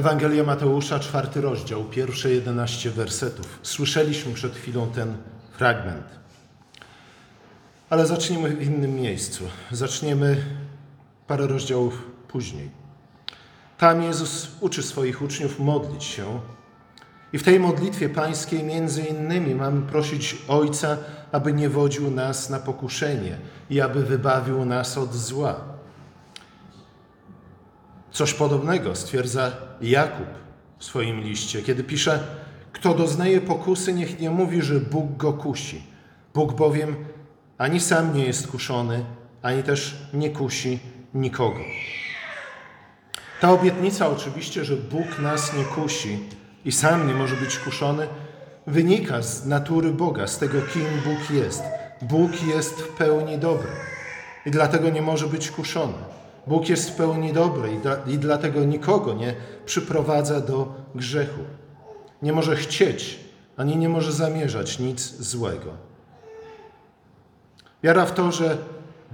Ewangelia Mateusza, czwarty rozdział, pierwsze 11 wersetów. Słyszeliśmy przed chwilą ten fragment. Ale zaczniemy w innym miejscu. Zaczniemy parę rozdziałów później. Tam Jezus uczy swoich uczniów modlić się. I w tej modlitwie pańskiej między innymi mamy prosić Ojca, aby nie wodził nas na pokuszenie i aby wybawił nas od zła. Coś podobnego stwierdza Jakub w swoim liście, kiedy pisze: Kto doznaje pokusy, niech nie mówi, że Bóg go kusi. Bóg bowiem ani sam nie jest kuszony, ani też nie kusi nikogo. Ta obietnica, oczywiście, że Bóg nas nie kusi i sam nie może być kuszony, wynika z natury Boga, z tego, kim Bóg jest. Bóg jest w pełni dobry i dlatego nie może być kuszony. Bóg jest w pełni dobry i, i dlatego nikogo nie przyprowadza do grzechu. Nie może chcieć, ani nie może zamierzać nic złego. Wiara w to, że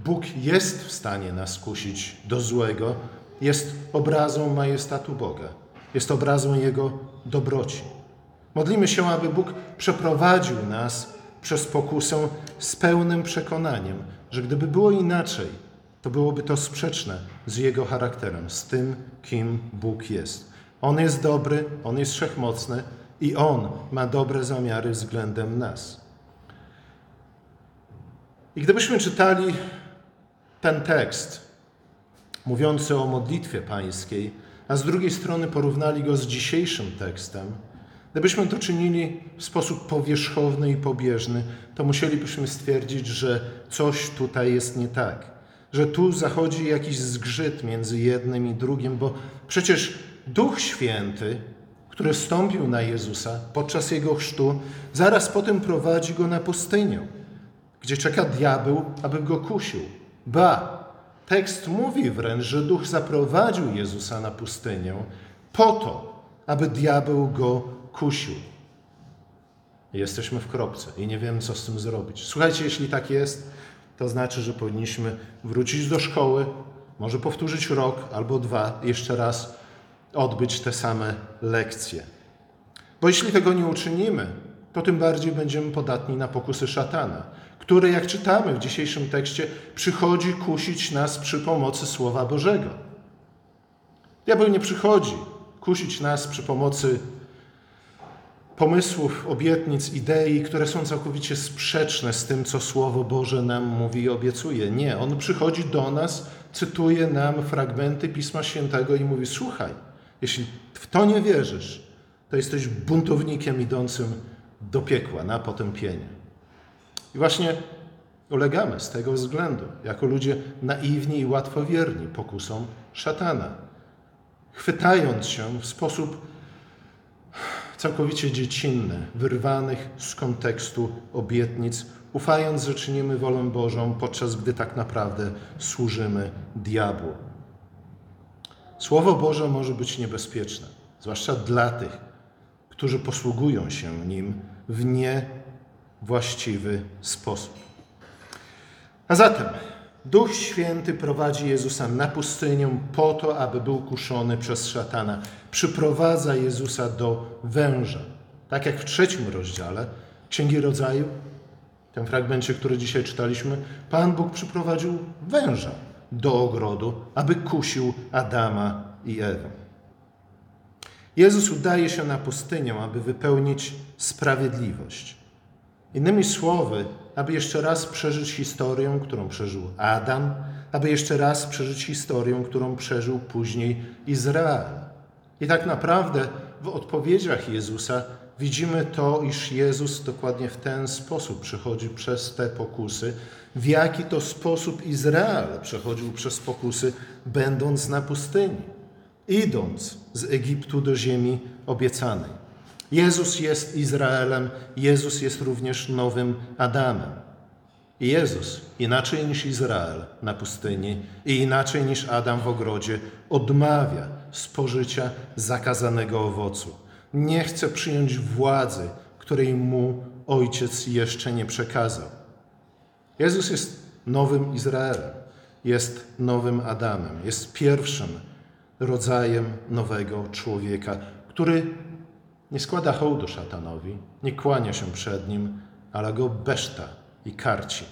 Bóg jest w stanie nas kusić do złego, jest obrazą majestatu Boga, jest obrazą Jego dobroci. Modlimy się, aby Bóg przeprowadził nas przez pokusę z pełnym przekonaniem, że gdyby było inaczej, to byłoby to sprzeczne z Jego charakterem, z tym, kim Bóg jest. On jest dobry, On jest wszechmocny i On ma dobre zamiary względem nas. I gdybyśmy czytali ten tekst mówiący o modlitwie pańskiej, a z drugiej strony porównali go z dzisiejszym tekstem, gdybyśmy to czynili w sposób powierzchowny i pobieżny, to musielibyśmy stwierdzić, że coś tutaj jest nie tak że tu zachodzi jakiś zgrzyt między jednym i drugim, bo przecież Duch Święty, który stąpił na Jezusa podczas jego chrztu, zaraz potem prowadzi go na pustynię, gdzie czeka diabeł, aby go kusił. Ba, tekst mówi wręcz, że Duch zaprowadził Jezusa na pustynię po to, aby diabeł go kusił. Jesteśmy w kropce i nie wiemy, co z tym zrobić. Słuchajcie, jeśli tak jest, to znaczy, że powinniśmy wrócić do szkoły, może powtórzyć rok albo dwa, jeszcze raz odbyć te same lekcje. Bo jeśli tego nie uczynimy, to tym bardziej będziemy podatni na pokusy szatana, który, jak czytamy w dzisiejszym tekście, przychodzi kusić nas przy pomocy Słowa Bożego. Diabeł nie przychodzi kusić nas przy pomocy pomysłów, obietnic, idei, które są całkowicie sprzeczne z tym, co Słowo Boże nam mówi i obiecuje. Nie, on przychodzi do nas, cytuje nam fragmenty Pisma Świętego i mówi: Słuchaj, jeśli w to nie wierzysz, to jesteś buntownikiem idącym do piekła, na potępienie. I właśnie ulegamy z tego względu, jako ludzie naiwni i łatwowierni pokusom szatana, chwytając się w sposób całkowicie dziecinne, wyrwanych z kontekstu obietnic, ufając, że czynimy wolę Bożą, podczas gdy tak naprawdę służymy diabłu. Słowo Boże może być niebezpieczne, zwłaszcza dla tych, którzy posługują się nim w niewłaściwy sposób. A zatem Duch Święty prowadzi Jezusa na pustynię po to, aby był kuszony przez szatana. Przyprowadza Jezusa do węża. Tak jak w trzecim rozdziale Księgi Rodzaju, w tym fragmencie, który dzisiaj czytaliśmy, Pan Bóg przyprowadził węża do ogrodu, aby kusił Adama i Ewę. Jezus udaje się na pustynię, aby wypełnić sprawiedliwość. Innymi słowy, aby jeszcze raz przeżyć historię, którą przeżył Adam, aby jeszcze raz przeżyć historię, którą przeżył później Izrael. I tak naprawdę w odpowiedziach Jezusa widzimy to, iż Jezus dokładnie w ten sposób przechodzi przez te pokusy, w jaki to sposób Izrael przechodził przez pokusy, będąc na pustyni, idąc z Egiptu do ziemi obiecanej. Jezus jest Izraelem, Jezus jest również nowym Adamem. I Jezus, inaczej niż Izrael na pustyni i inaczej niż Adam w ogrodzie, odmawia spożycia zakazanego owocu. Nie chce przyjąć władzy, której mu ojciec jeszcze nie przekazał. Jezus jest nowym Izraelem, jest nowym Adamem, jest pierwszym rodzajem nowego człowieka, który nie składa hołdu szatanowi, nie kłania się przed nim, ale go beszta i karci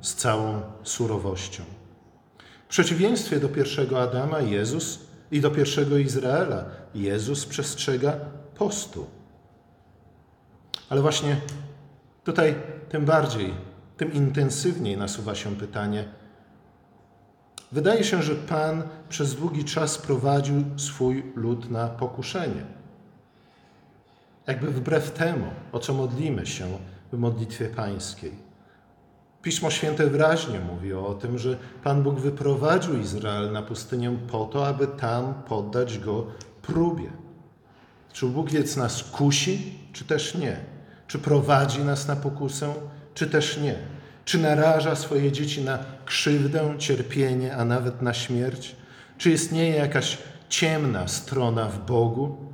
z całą surowością. W przeciwieństwie do pierwszego Adama, Jezus i do pierwszego Izraela, Jezus przestrzega postu. Ale właśnie tutaj tym bardziej, tym intensywniej nasuwa się pytanie. Wydaje się, że Pan przez długi czas prowadził swój lud na pokuszenie. Jakby wbrew temu, o co modlimy się w modlitwie pańskiej. Pismo Święte wyraźnie mówi o tym, że Pan Bóg wyprowadził Izrael na pustynię po to, aby tam poddać go próbie. Czy Bóg nas kusi, czy też nie? Czy prowadzi nas na pokusę, czy też nie? Czy naraża swoje dzieci na krzywdę, cierpienie, a nawet na śmierć? Czy istnieje jakaś ciemna strona w Bogu?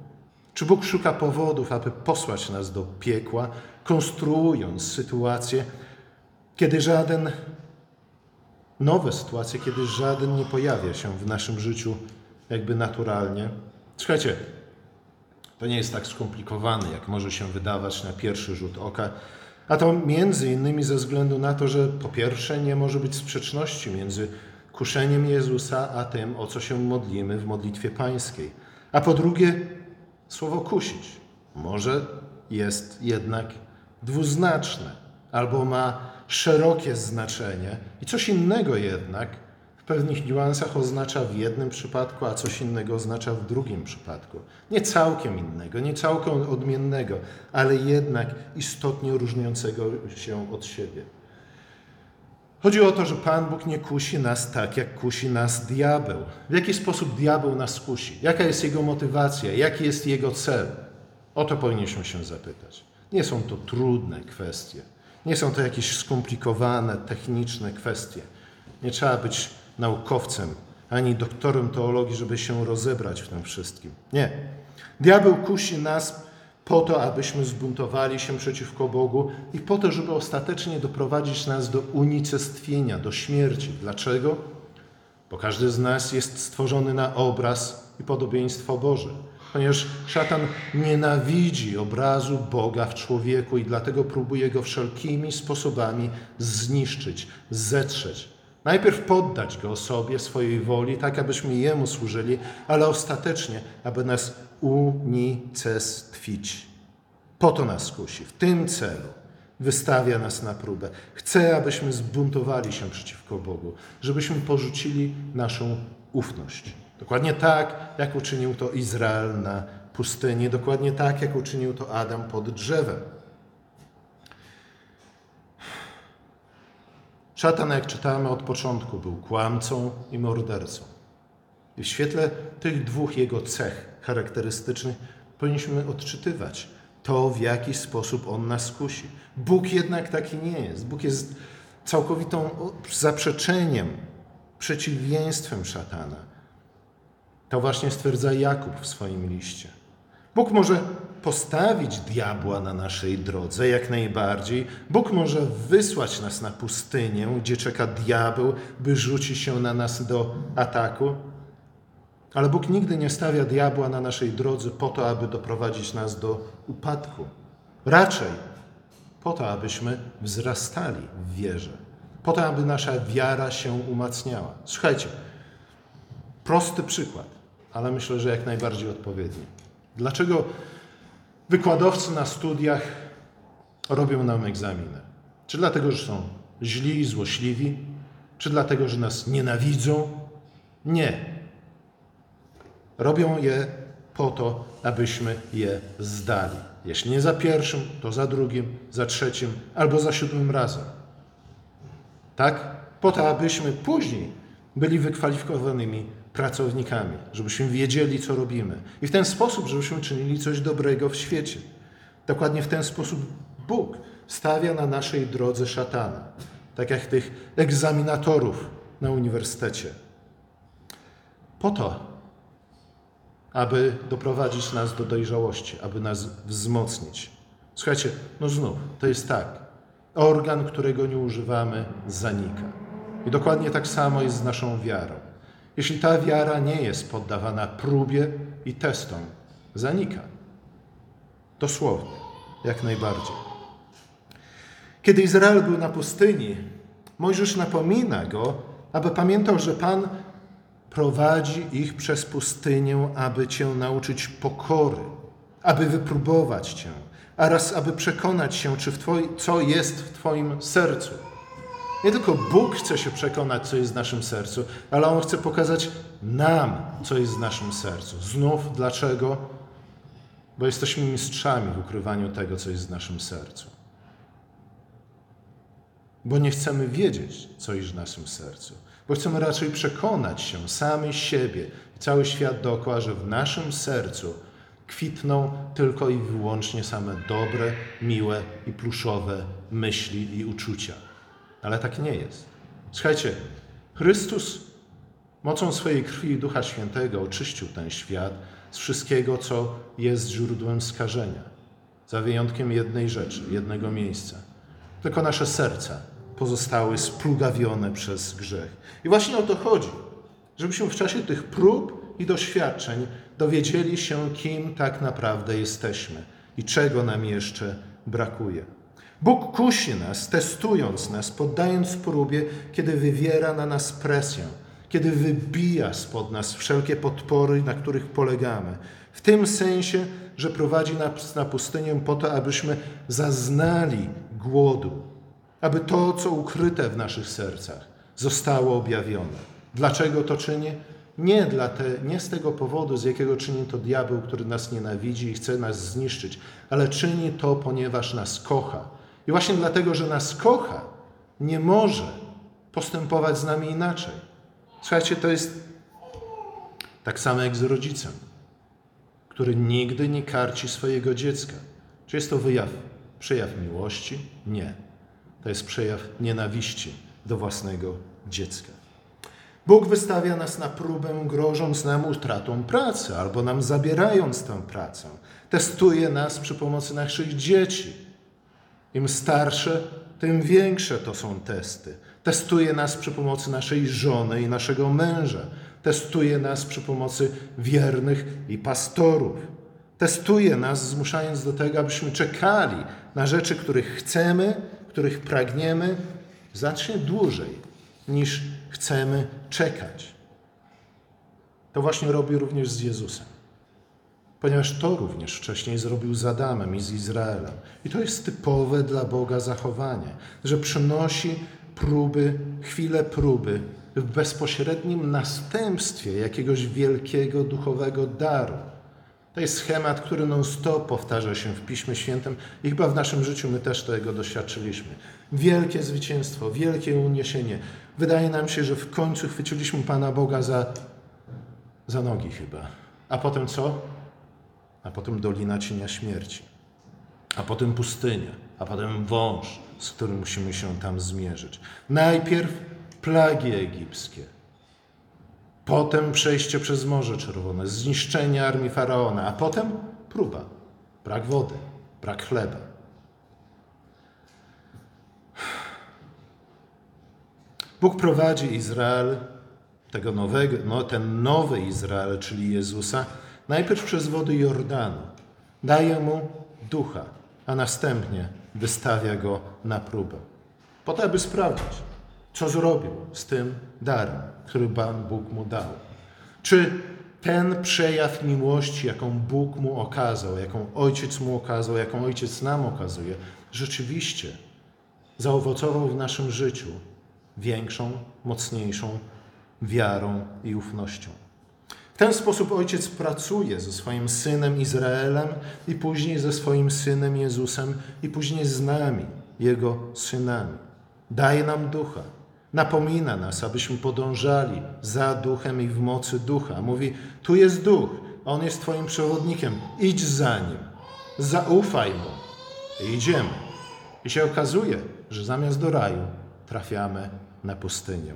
Czy Bóg szuka powodów, aby posłać nas do piekła, konstruując sytuację, kiedy żaden, nowe sytuacje, kiedy żaden nie pojawia się w naszym życiu jakby naturalnie? Słuchajcie, to nie jest tak skomplikowane, jak może się wydawać na pierwszy rzut oka. A to między innymi ze względu na to, że po pierwsze nie może być sprzeczności między kuszeniem Jezusa a tym, o co się modlimy w modlitwie pańskiej. A po drugie, słowo kusić może jest jednak dwuznaczne albo ma szerokie znaczenie i coś innego jednak w pewnych niuansach oznacza w jednym przypadku, a coś innego oznacza w drugim przypadku. Nie całkiem innego, nie całkiem odmiennego, ale jednak istotnie różniącego się od siebie. Chodzi o to, że Pan Bóg nie kusi nas tak, jak kusi nas diabeł. W jaki sposób diabeł nas kusi? Jaka jest jego motywacja? Jaki jest jego cel? O to powinniśmy się zapytać. Nie są to trudne kwestie. Nie są to jakieś skomplikowane, techniczne kwestie. Nie trzeba być naukowcem ani doktorem teologii, żeby się rozebrać w tym wszystkim. Nie. Diabeł kusi nas po to, abyśmy zbuntowali się przeciwko Bogu i po to, żeby ostatecznie doprowadzić nas do unicestwienia, do śmierci. Dlaczego? Bo każdy z nas jest stworzony na obraz i podobieństwo Boże. Ponieważ szatan nienawidzi obrazu Boga w człowieku i dlatego próbuje go wszelkimi sposobami zniszczyć, zetrzeć. Najpierw poddać go sobie, swojej woli, tak abyśmy jemu służyli, ale ostatecznie, aby nas unicestwić. Po to nas kusi, w tym celu wystawia nas na próbę. Chce, abyśmy zbuntowali się przeciwko Bogu, żebyśmy porzucili naszą ufność. Dokładnie tak, jak uczynił to Izrael na pustyni, dokładnie tak, jak uczynił to Adam pod drzewem. Szatan, jak czytamy od początku, był kłamcą i mordercą. I w świetle tych dwóch jego cech charakterystycznych powinniśmy odczytywać to, w jaki sposób on nas kusi. Bóg jednak taki nie jest. Bóg jest całkowitą zaprzeczeniem, przeciwieństwem szatana. To właśnie stwierdza Jakub w swoim liście. Bóg może postawić diabła na naszej drodze, jak najbardziej. Bóg może wysłać nas na pustynię, gdzie czeka diabeł, by rzucić się na nas do ataku. Ale Bóg nigdy nie stawia diabła na naszej drodze po to, aby doprowadzić nas do upadku. Raczej po to, abyśmy wzrastali w wierze. Po to, aby nasza wiara się umacniała. Słuchajcie, prosty przykład, ale myślę, że jak najbardziej odpowiedni. Dlaczego wykładowcy na studiach robią nam egzaminy? Czy dlatego, że są źli, złośliwi? Czy dlatego, że nas nienawidzą? Nie. Robią je po to, abyśmy je zdali. Jeśli nie za pierwszym, to za drugim, za trzecim albo za siódmym razem. Tak? Po to, abyśmy później byli wykwalifikowanymi pracownikami, żebyśmy wiedzieli, co robimy. I w ten sposób, żebyśmy czynili coś dobrego w świecie. Dokładnie w ten sposób Bóg stawia na naszej drodze szatana. Tak jak tych egzaminatorów na uniwersytecie. Po to, aby doprowadzić nas do dojrzałości, aby nas wzmocnić. Słuchajcie, no znów, to jest tak. Organ, którego nie używamy, zanika. I dokładnie tak samo jest z naszą wiarą. jeśli ta wiara nie jest poddawana próbie i testom, zanika. Dosłownie, jak najbardziej. Kiedy Izrael był na pustyni, Mojżesz napomina go, aby pamiętał, że Pan prowadzi ich przez pustynię, aby cię nauczyć pokory, aby wypróbować cię, a raz aby przekonać się, czy w twoi, co jest w Twoim sercu. Nie tylko Bóg chce się przekonać, co jest w naszym sercu, ale On chce pokazać nam, co jest w naszym sercu. Znów dlaczego? Bo jesteśmy mistrzami w ukrywaniu tego, co jest w naszym sercu. Bo nie chcemy wiedzieć, co jest w naszym sercu. Bo chcemy raczej przekonać się sami siebie i cały świat dookoła, że w naszym sercu kwitną tylko i wyłącznie same dobre, miłe i pluszowe myśli i uczucia. Ale tak nie jest. Słuchajcie, Chrystus mocą swojej krwi i Ducha Świętego oczyścił ten świat z wszystkiego, co jest źródłem skażenia. Za wyjątkiem jednej rzeczy, jednego miejsca. Tylko nasze serca pozostały splugawione przez grzech. I właśnie o to chodzi, żebyśmy w czasie tych prób i doświadczeń dowiedzieli się, kim tak naprawdę jesteśmy i czego nam jeszcze brakuje. Bóg kusi nas, testując nas, poddając próbie, kiedy wywiera na nas presję, kiedy wybija spod nas wszelkie podpory, na których polegamy. W tym sensie, że prowadzi nas na pustynię po to, abyśmy zaznali głodu, aby to, co ukryte w naszych sercach, zostało objawione. Dlaczego to czyni? Nie, dla te, nie z tego powodu, z jakiego czyni to diabeł, który nas nienawidzi i chce nas zniszczyć, ale czyni to, ponieważ nas kocha. I właśnie dlatego, że nas kocha, nie może postępować z nami inaczej. Słuchajcie, to jest tak samo jak z rodzicem, który nigdy nie karci swojego dziecka. Czy jest to wyjaw, przejaw miłości? Nie. To jest przejaw nienawiści do własnego dziecka. Bóg wystawia nas na próbę, grożąc nam utratą pracy albo nam zabierając tę pracę. Testuje nas przy pomocy naszych dzieci. Im starsze, tym większe to są testy. Testuje nas przy pomocy naszej żony i naszego męża. Testuje nas przy pomocy wiernych i pastorów. Testuje nas, zmuszając do tego, abyśmy czekali na rzeczy, których chcemy, których pragniemy, znacznie dłużej niż chcemy czekać. To właśnie robi również z Jezusem. Ponieważ to również wcześniej zrobił z Adamem i z Izraelem. I to jest typowe dla Boga zachowanie, że przynosi próby, chwile próby w bezpośrednim następstwie jakiegoś wielkiego duchowego daru. To jest schemat, który non-stop powtarza się w Piśmie Świętym i chyba w naszym życiu my też tego doświadczyliśmy. Wielkie zwycięstwo, wielkie uniesienie. Wydaje nam się, że w końcu chwyciliśmy Pana Boga za, za nogi chyba. A potem co? A potem Dolina Cienia Śmierci. A potem pustynia. A potem wąż, z którym musimy się tam zmierzyć. Najpierw plagi egipskie. Potem przejście przez Morze Czerwone, zniszczenie armii faraona, a potem próba. Brak wody, brak chleba. Bóg prowadzi Izrael, tego nowego, no, ten nowy Izrael, czyli Jezusa, najpierw przez wody Jordanu. Daje mu ducha, a następnie wystawia go na próbę. Po to, aby sprawdzić, co zrobił z tym darem, który Pan Bóg mu dał. Czy ten przejaw miłości, jaką Bóg mu okazał, jaką Ojciec mu okazał, jaką Ojciec nam okazuje, rzeczywiście zaowocował w naszym życiu większą, mocniejszą wiarą i ufnością. W ten sposób Ojciec pracuje ze swoim synem Izraelem i później ze swoim synem Jezusem i później z nami, Jego synami. Daje nam ducha, napomina nas, abyśmy podążali za duchem i w mocy ducha. Mówi: Tu jest duch, on jest Twoim przewodnikiem, idź za nim, zaufaj mu. I idziemy. I się okazuje, że zamiast do raju trafiamy na pustynię.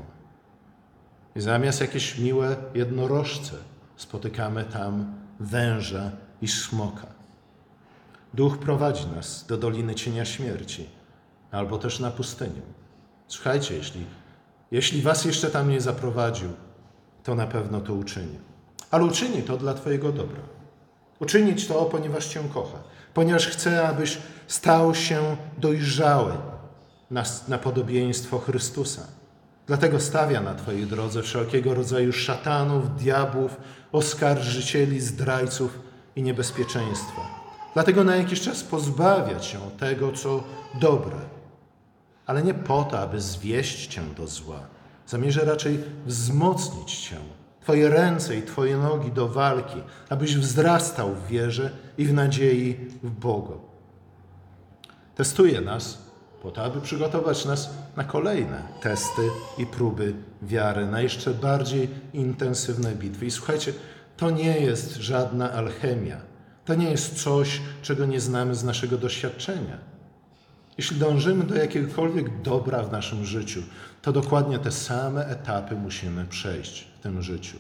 I zamiast jakieś miłe jednorożce spotykamy tam węża i smoka. Duch prowadzi nas do Doliny Cienia Śmierci albo też na pustynię. Słuchajcie, jeśli, jeśli was jeszcze tam nie zaprowadził, to na pewno to uczyni. Ale uczyni to dla Twojego dobra. Uczynić to, ponieważ Cię kocha, ponieważ chce, abyś stał się dojrzały na, na podobieństwo Chrystusa. Dlatego stawia na Twojej drodze wszelkiego rodzaju szatanów, diabłów, oskarżycieli, zdrajców i niebezpieczeństwa. Dlatego na jakiś czas pozbawia Cię tego, co dobre, ale nie po to, aby zwieść Cię do zła. Zamierza raczej wzmocnić Cię, Twoje ręce i Twoje nogi do walki, abyś wzrastał w wierze i w nadziei w Bogu. Testuje nas po to, aby przygotować nas na kolejne testy i próby wiary, na jeszcze bardziej intensywne bitwy. I słuchajcie, to nie jest żadna alchemia. To nie jest coś, czego nie znamy z naszego doświadczenia. Jeśli dążymy do jakiegokolwiek dobra w naszym życiu, to dokładnie te same etapy musimy przejść w tym życiu.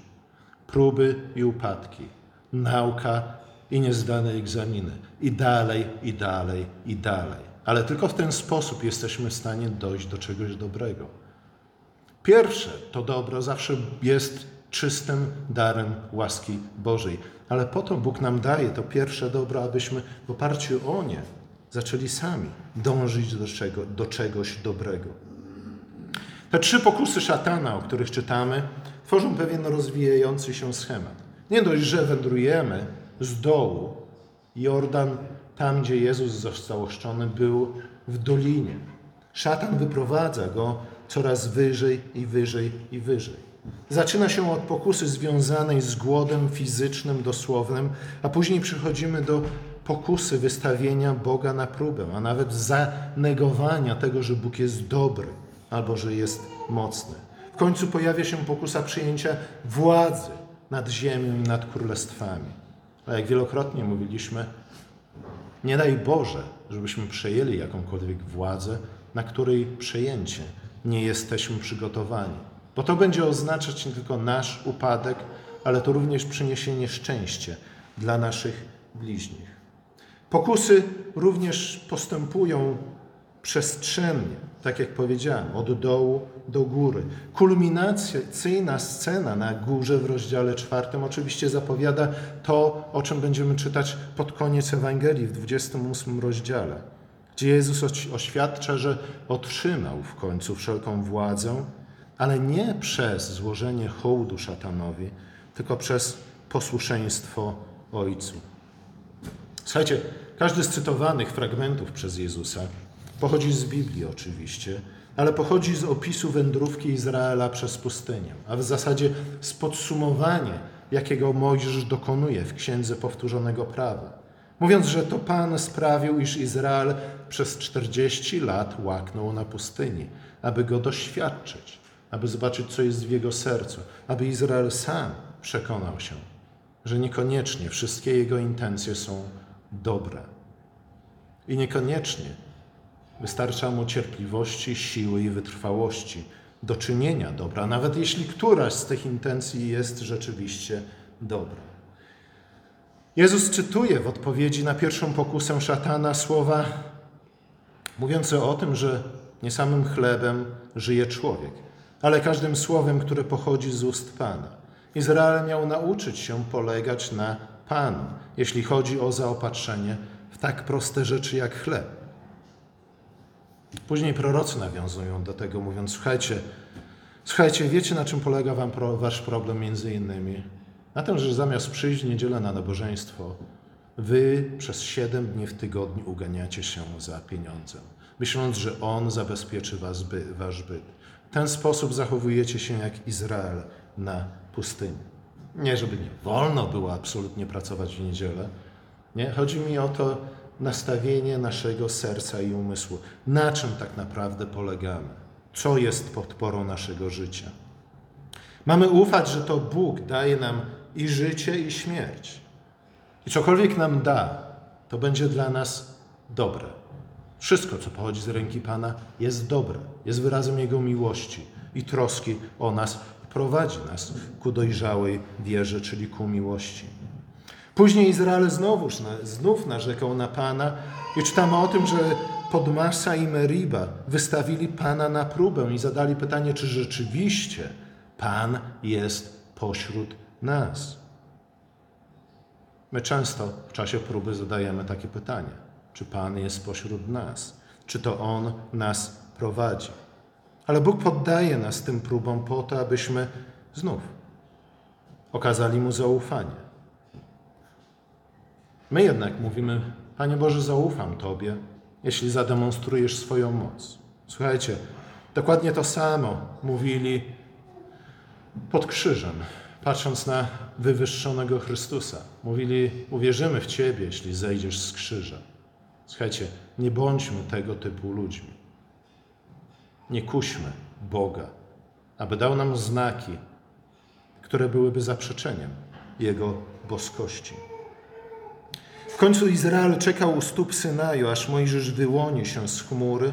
Próby i upadki, nauka i niezdane egzaminy. I dalej, i dalej, i dalej. Ale tylko w ten sposób jesteśmy w stanie dojść do czegoś dobrego. Pierwsze to dobro zawsze jest czystym darem łaski Bożej. Ale po to Bóg nam daje to pierwsze dobro, abyśmy w oparciu o nie zaczęli sami dążyć do, czego, do czegoś dobrego. Te trzy pokusy szatana, o których czytamy, tworzą pewien rozwijający się schemat. Nie dość, że wędrujemy z dołu, Jordan, tam gdzie Jezus został ochrzczony, był w dolinie. Szatan wyprowadza go coraz wyżej i wyżej i wyżej. Zaczyna się od pokusy związanej z głodem fizycznym, dosłownym, a później przechodzimy do pokusy wystawienia Boga na próbę, a nawet zanegowania tego, że Bóg jest dobry albo że jest mocny. W końcu pojawia się pokusa przyjęcia władzy nad ziemią i nad królestwami. A jak wielokrotnie mówiliśmy, nie daj Boże, żebyśmy przejęli jakąkolwiek władzę, na której przejęcie nie jesteśmy przygotowani. Bo to będzie oznaczać nie tylko nasz upadek, ale to również przyniesienie szczęścia dla naszych bliźnich. Pokusy również postępują przestrzennie, tak jak powiedziałem, od dołu do góry. Kulminacyjna scena na górze w rozdziale czwartym oczywiście zapowiada to, o czym będziemy czytać pod koniec Ewangelii w 28 rozdziale, gdzie Jezus oświadcza, że otrzymał w końcu wszelką władzę, ale nie przez złożenie hołdu szatanowi, tylko przez posłuszeństwo Ojcu. Słuchajcie, każdy z cytowanych fragmentów przez Jezusa pochodzi z Biblii oczywiście, ale pochodzi z opisu wędrówki Izraela przez pustynię, a w zasadzie z podsumowania, jakiego Mojżesz dokonuje w Księdze Powtórzonego Prawa. Mówiąc, że to Pan sprawił, iż Izrael przez 40 lat łaknął na pustyni, aby go doświadczyć, aby zobaczyć, co jest w jego sercu, aby Izrael sam przekonał się, że niekoniecznie wszystkie jego intencje są dobre. I niekoniecznie wystarcza mu cierpliwości, siły i wytrwałości do czynienia dobra, nawet jeśli któraś z tych intencji jest rzeczywiście dobra. Jezus czytuje w odpowiedzi na pierwszą pokusę szatana słowa mówiące o tym, że nie samym chlebem żyje człowiek, ale każdym słowem, które pochodzi z ust Pana. Izrael miał nauczyć się polegać na Panu, jeśli chodzi o zaopatrzenie w tak proste rzeczy jak chleb. Później prorocy nawiązują do tego, mówiąc: Słuchajcie, słuchajcie, wiecie na czym polega wam pro, wasz problem między innymi? Na tym, że zamiast przyjść w niedzielę na nabożeństwo, wy przez siedem dni w tygodniu uganiacie się za pieniądzem, myśląc, że On zabezpieczy was by, wasz byt. W ten sposób zachowujecie się jak Izrael na pustyni. Nie, żeby nie wolno było absolutnie pracować w niedzielę. Nie? Chodzi mi o to nastawienie naszego serca i umysłu. Na czym tak naprawdę polegamy? Co jest podporą naszego życia? Mamy ufać, że to Bóg daje nam i życie, i śmierć. I cokolwiek nam da, to będzie dla nas dobre. Wszystko, co pochodzi z ręki Pana, jest dobre, jest wyrazem Jego miłości i troski o nas prowadzi nas ku dojrzałej wierze, czyli ku miłości. Później Izrael znowuż, znów narzekał na Pana i czytamy o tym, że Podmasa i Meriba wystawili Pana na próbę i zadali pytanie, czy rzeczywiście Pan jest pośród nas. My często w czasie próby zadajemy takie pytanie: czy Pan jest pośród nas? Czy to On nas prowadzi? Ale Bóg poddaje nas tym próbom po to, abyśmy znów okazali Mu zaufanie. My jednak mówimy: Panie Boże, zaufam Tobie, jeśli zademonstrujesz swoją moc. Słuchajcie, dokładnie to samo mówili pod krzyżem, patrząc na wywyższonego Chrystusa. Mówili: Uwierzymy w Ciebie, jeśli zejdziesz z krzyża. Słuchajcie, nie bądźmy tego typu ludźmi. Nie kuśmy Boga, aby dał nam znaki, które byłyby zaprzeczeniem Jego boskości. W końcu Izrael czekał u stóp Synaju, aż Mojżesz wyłoni się z chmury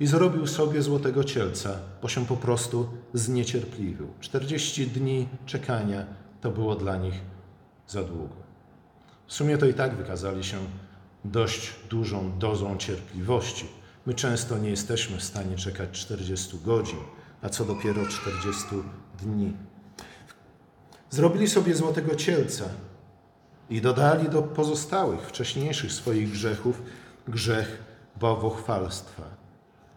i zrobił sobie złotego cielca, bo się po prostu zniecierpliwił. 40 dni czekania to było dla nich za długo. W sumie to i tak wykazali się dość dużą dozą cierpliwości. My często nie jesteśmy w stanie czekać 40 godzin, a co dopiero 40 dni. Zrobili sobie złotego cielca i dodali do pozostałych wcześniejszych swoich grzechów grzech bałwochwalstwa.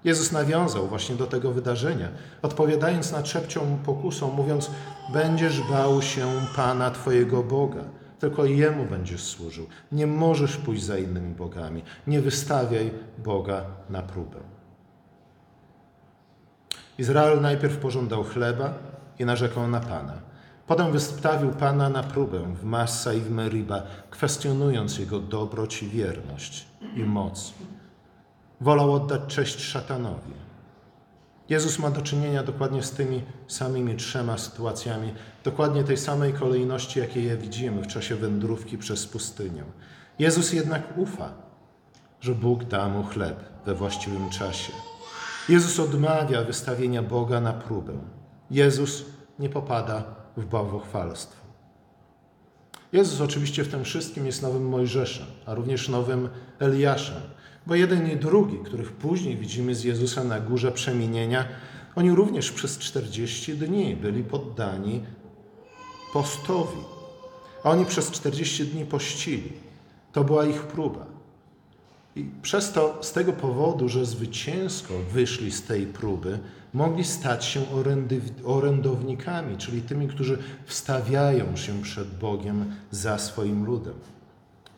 Jezus nawiązał właśnie do tego wydarzenia, odpowiadając na trzepcią pokusą, mówiąc: Będziesz bał się Pana Twojego Boga, tylko Jemu będziesz służył. Nie możesz pójść za innymi bogami. Nie wystawiaj Boga na próbę. Izrael najpierw pożądał chleba i narzekał na Pana. Potem wystawił Pana na próbę w Massa i w Meriba, kwestionując Jego dobroć i wierność i moc. Wolał oddać cześć szatanowi. Jezus ma do czynienia dokładnie z tymi samymi trzema sytuacjami, dokładnie tej samej kolejności, jakiej je widzimy w czasie wędrówki przez pustynię. Jezus jednak ufa, że Bóg da mu chleb we właściwym czasie. Jezus odmawia wystawienia Boga na próbę. Jezus nie popada w bałwochwalstwo. Jezus oczywiście w tym wszystkim jest nowym Mojżeszem, a również nowym Eliaszem, bo jeden i drugi, których później widzimy z Jezusa na górze przemienienia, oni również przez 40 dni byli poddani postowi. A oni przez 40 dni pościli. To była ich próba. I przez to, z tego powodu, że zwycięsko wyszli z tej próby, mogli stać się orędownikami, czyli tymi, którzy wstawiają się przed Bogiem za swoim ludem.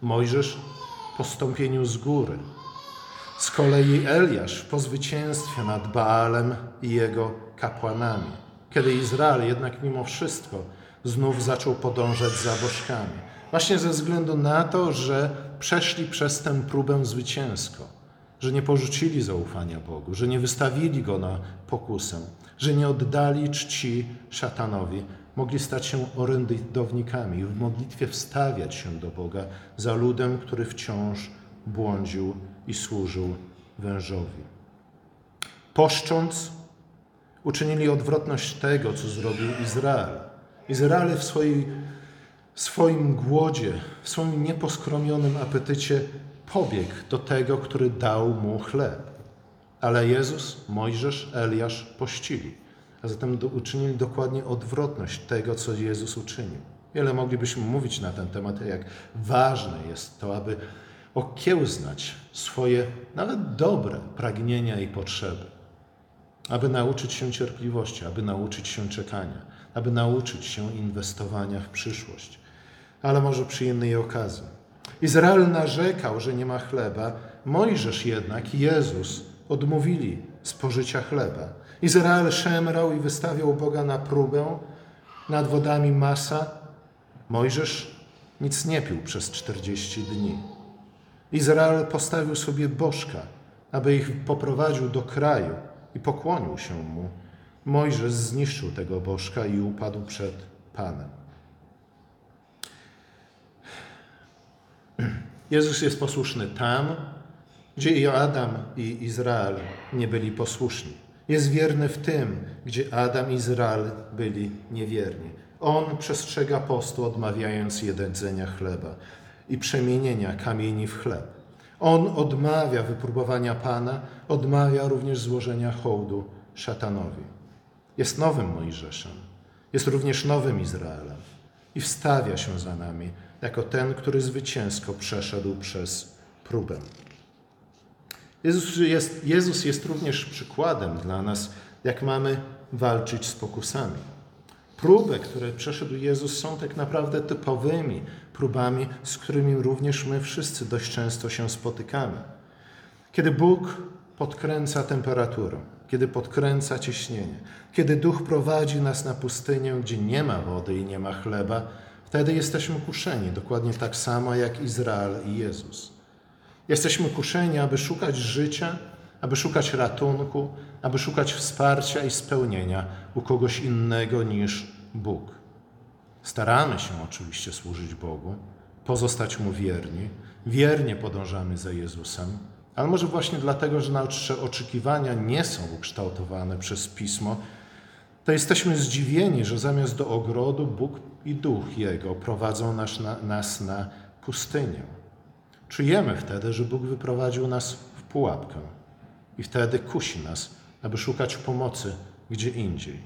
Mojżesz po stąpieniu z góry, z kolei Eliasz po zwycięstwie nad Baalem i jego kapłanami, kiedy Izrael jednak mimo wszystko znów zaczął podążać za bożkami. Właśnie ze względu na to, że przeszli przez tę próbę zwycięsko, że nie porzucili zaufania Bogu, że nie wystawili go na pokusę, że nie oddali czci szatanowi, mogli stać się orędownikami i w modlitwie wstawiać się do Boga za ludem, który wciąż błądził i służył wężowi. Poszcząc, uczynili odwrotność tego, co zrobił Izrael. Izrael w swojej, swoim głodzie, w swoim nieposkromionym apetycie pobiegł do tego, który dał mu chleb. Ale Jezus, Mojżesz, Eliasz pościli, a zatem uczynili dokładnie odwrotność tego, co Jezus uczynił. Wiele moglibyśmy mówić na ten temat, jak ważne jest to, aby okiełznać swoje nawet dobre pragnienia i potrzeby, aby nauczyć się cierpliwości, aby nauczyć się czekania, aby nauczyć się inwestowania w przyszłość, ale może przy innej okazji. Izrael narzekał, że nie ma chleba, Mojżesz jednak i Jezus odmówili spożycia chleba. Izrael szemrał i wystawiał Boga na próbę nad wodami Masa. Mojżesz nic nie pił przez 40 dni. Izrael postawił sobie bożka, aby ich poprowadził do kraju i pokłonił się mu. Mojżesz zniszczył tego bożka i upadł przed Panem. Jezus jest posłuszny tam, gdzie i Adam i Izrael nie byli posłuszni. Jest wierny w tym, gdzie Adam i Izrael byli niewierni. On przestrzega postu, odmawiając jedzenia chleba i przemienienia kamieni w chleb. On odmawia wypróbowania Pana, odmawia również złożenia hołdu szatanowi. Jest nowym Mojżeszem. Jest również nowym Izraelem i wstawia się za nami jako ten, który zwycięsko przeszedł przez próbę. Jezus jest, Jezus jest również przykładem dla nas, jak mamy walczyć z pokusami. Próby, które przeszedł Jezus, są tak naprawdę typowymi próbami, z którymi również my wszyscy dość często się spotykamy. Kiedy Bóg podkręca temperaturę, kiedy podkręca ciśnienie, kiedy Duch prowadzi nas na pustynię, gdzie nie ma wody i nie ma chleba, wtedy jesteśmy kuszeni, dokładnie tak samo jak Izrael i Jezus. Jesteśmy kuszeni, aby szukać życia, aby szukać ratunku, aby szukać wsparcia i spełnienia u kogoś innego niż Bóg. Staramy się oczywiście służyć Bogu, pozostać Mu wierni, wiernie podążamy za Jezusem, ale może właśnie dlatego, że nasze oczekiwania nie są ukształtowane przez Pismo, to jesteśmy zdziwieni, że zamiast do ogrodu Bóg i Duch Jego prowadzą nas na, nas na pustynię. Czujemy wtedy, że Bóg wyprowadził nas w pułapkę i wtedy kusi nas, aby szukać pomocy gdzie indziej.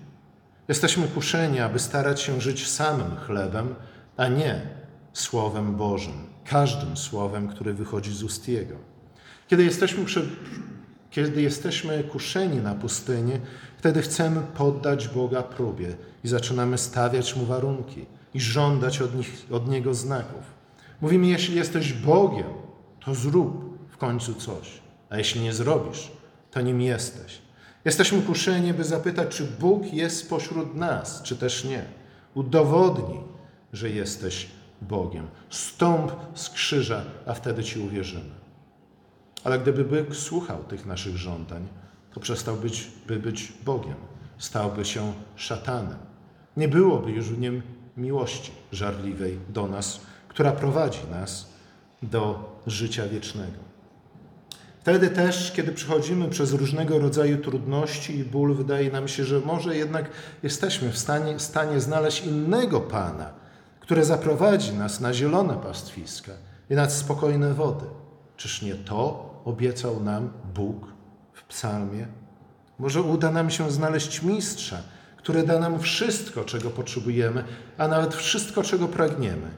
Jesteśmy kuszeni, aby starać się żyć samym chlebem, a nie Słowem Bożym, każdym słowem, które wychodzi z ust Jego. Kiedy jesteśmy, przy, kiedy jesteśmy kuszeni na pustyni, wtedy chcemy poddać Boga próbie i zaczynamy stawiać Mu warunki i żądać od, nich, od Niego znaków. Mówimy, jeśli jesteś Bogiem, to zrób w końcu coś, a jeśli nie zrobisz, to nim jesteś. Jesteśmy kuszeni, by zapytać, czy Bóg jest pośród nas, czy też nie. Udowodnij, że jesteś Bogiem. Stąp z krzyża, a wtedy Ci uwierzymy. Ale gdyby Bóg słuchał tych naszych żądań, to przestał być, by być Bogiem, stałby się szatanem. Nie byłoby już w nim miłości żarliwej do nas, która prowadzi nas do życia wiecznego. Wtedy też, kiedy przechodzimy przez różnego rodzaju trudności i ból, wydaje nam się, że może jednak jesteśmy w stanie, stanie znaleźć innego Pana, który zaprowadzi nas na zielone pastwiska i nad spokojne wody. Czyż nie to obiecał nam Bóg w psalmie? Może uda nam się znaleźć mistrza, który da nam wszystko, czego potrzebujemy, a nawet wszystko, czego pragniemy,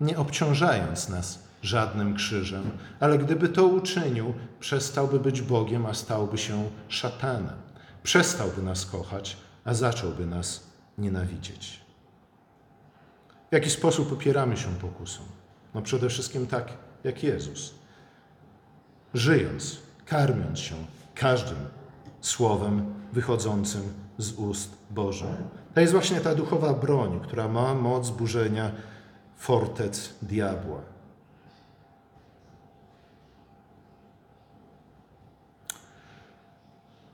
nie obciążając nas żadnym krzyżem, ale gdyby to uczynił, przestałby być Bogiem, a stałby się szatanem. Przestałby nas kochać, a zacząłby nas nienawidzieć. W jaki sposób opieramy się pokusą? No przede wszystkim tak, jak Jezus. Żyjąc, karmiąc się każdym słowem wychodzącym z ust Bożych. To jest właśnie ta duchowa broń, która ma moc burzenia fortec diabła.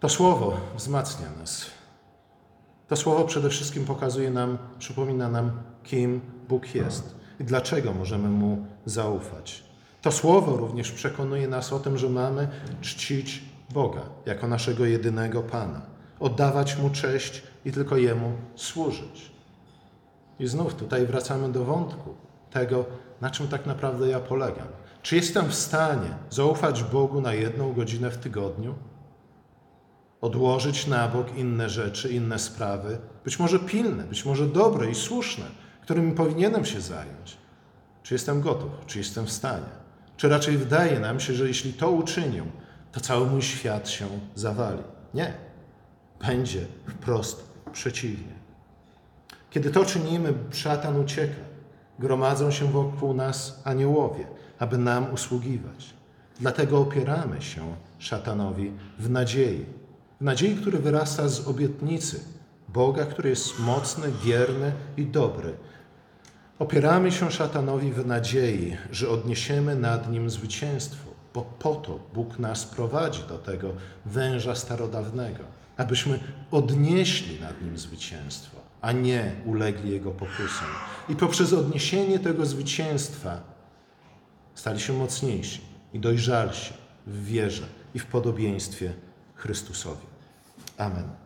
To słowo wzmacnia nas. To słowo przede wszystkim pokazuje nam, przypomina nam, kim Bóg jest i dlaczego możemy Mu zaufać. To słowo również przekonuje nas o tym, że mamy czcić Boga jako naszego jedynego Pana, oddawać Mu cześć i tylko Jemu służyć. I znów tutaj wracamy do wątku tego, na czym tak naprawdę ja polegam. Czy jestem w stanie zaufać Bogu na jedną godzinę w tygodniu? Odłożyć na bok inne rzeczy, inne sprawy, być może pilne, być może dobre i słuszne, którymi powinienem się zająć. Czy jestem gotów? Czy jestem w stanie? Czy raczej wydaje nam się, że jeśli to uczynię, to cały mój świat się zawali? Nie. Będzie wprost przeciwnie. Kiedy to czynimy, szatan ucieka. Gromadzą się wokół nas aniołowie, aby nam usługiwać. Dlatego opieramy się szatanowi w nadziei, w nadziei, który wyrasta z obietnicy Boga, który jest mocny, wierny i dobry. Opieramy się szatanowi w nadziei, że odniesiemy nad nim zwycięstwo, bo po to Bóg nas prowadzi do tego węża starodawnego, abyśmy odnieśli nad nim zwycięstwo, a nie ulegli jego pokusom. I poprzez odniesienie tego zwycięstwa stali się mocniejsi i dojrzalsi w wierze i w podobieństwie Chrystusowi. Amen.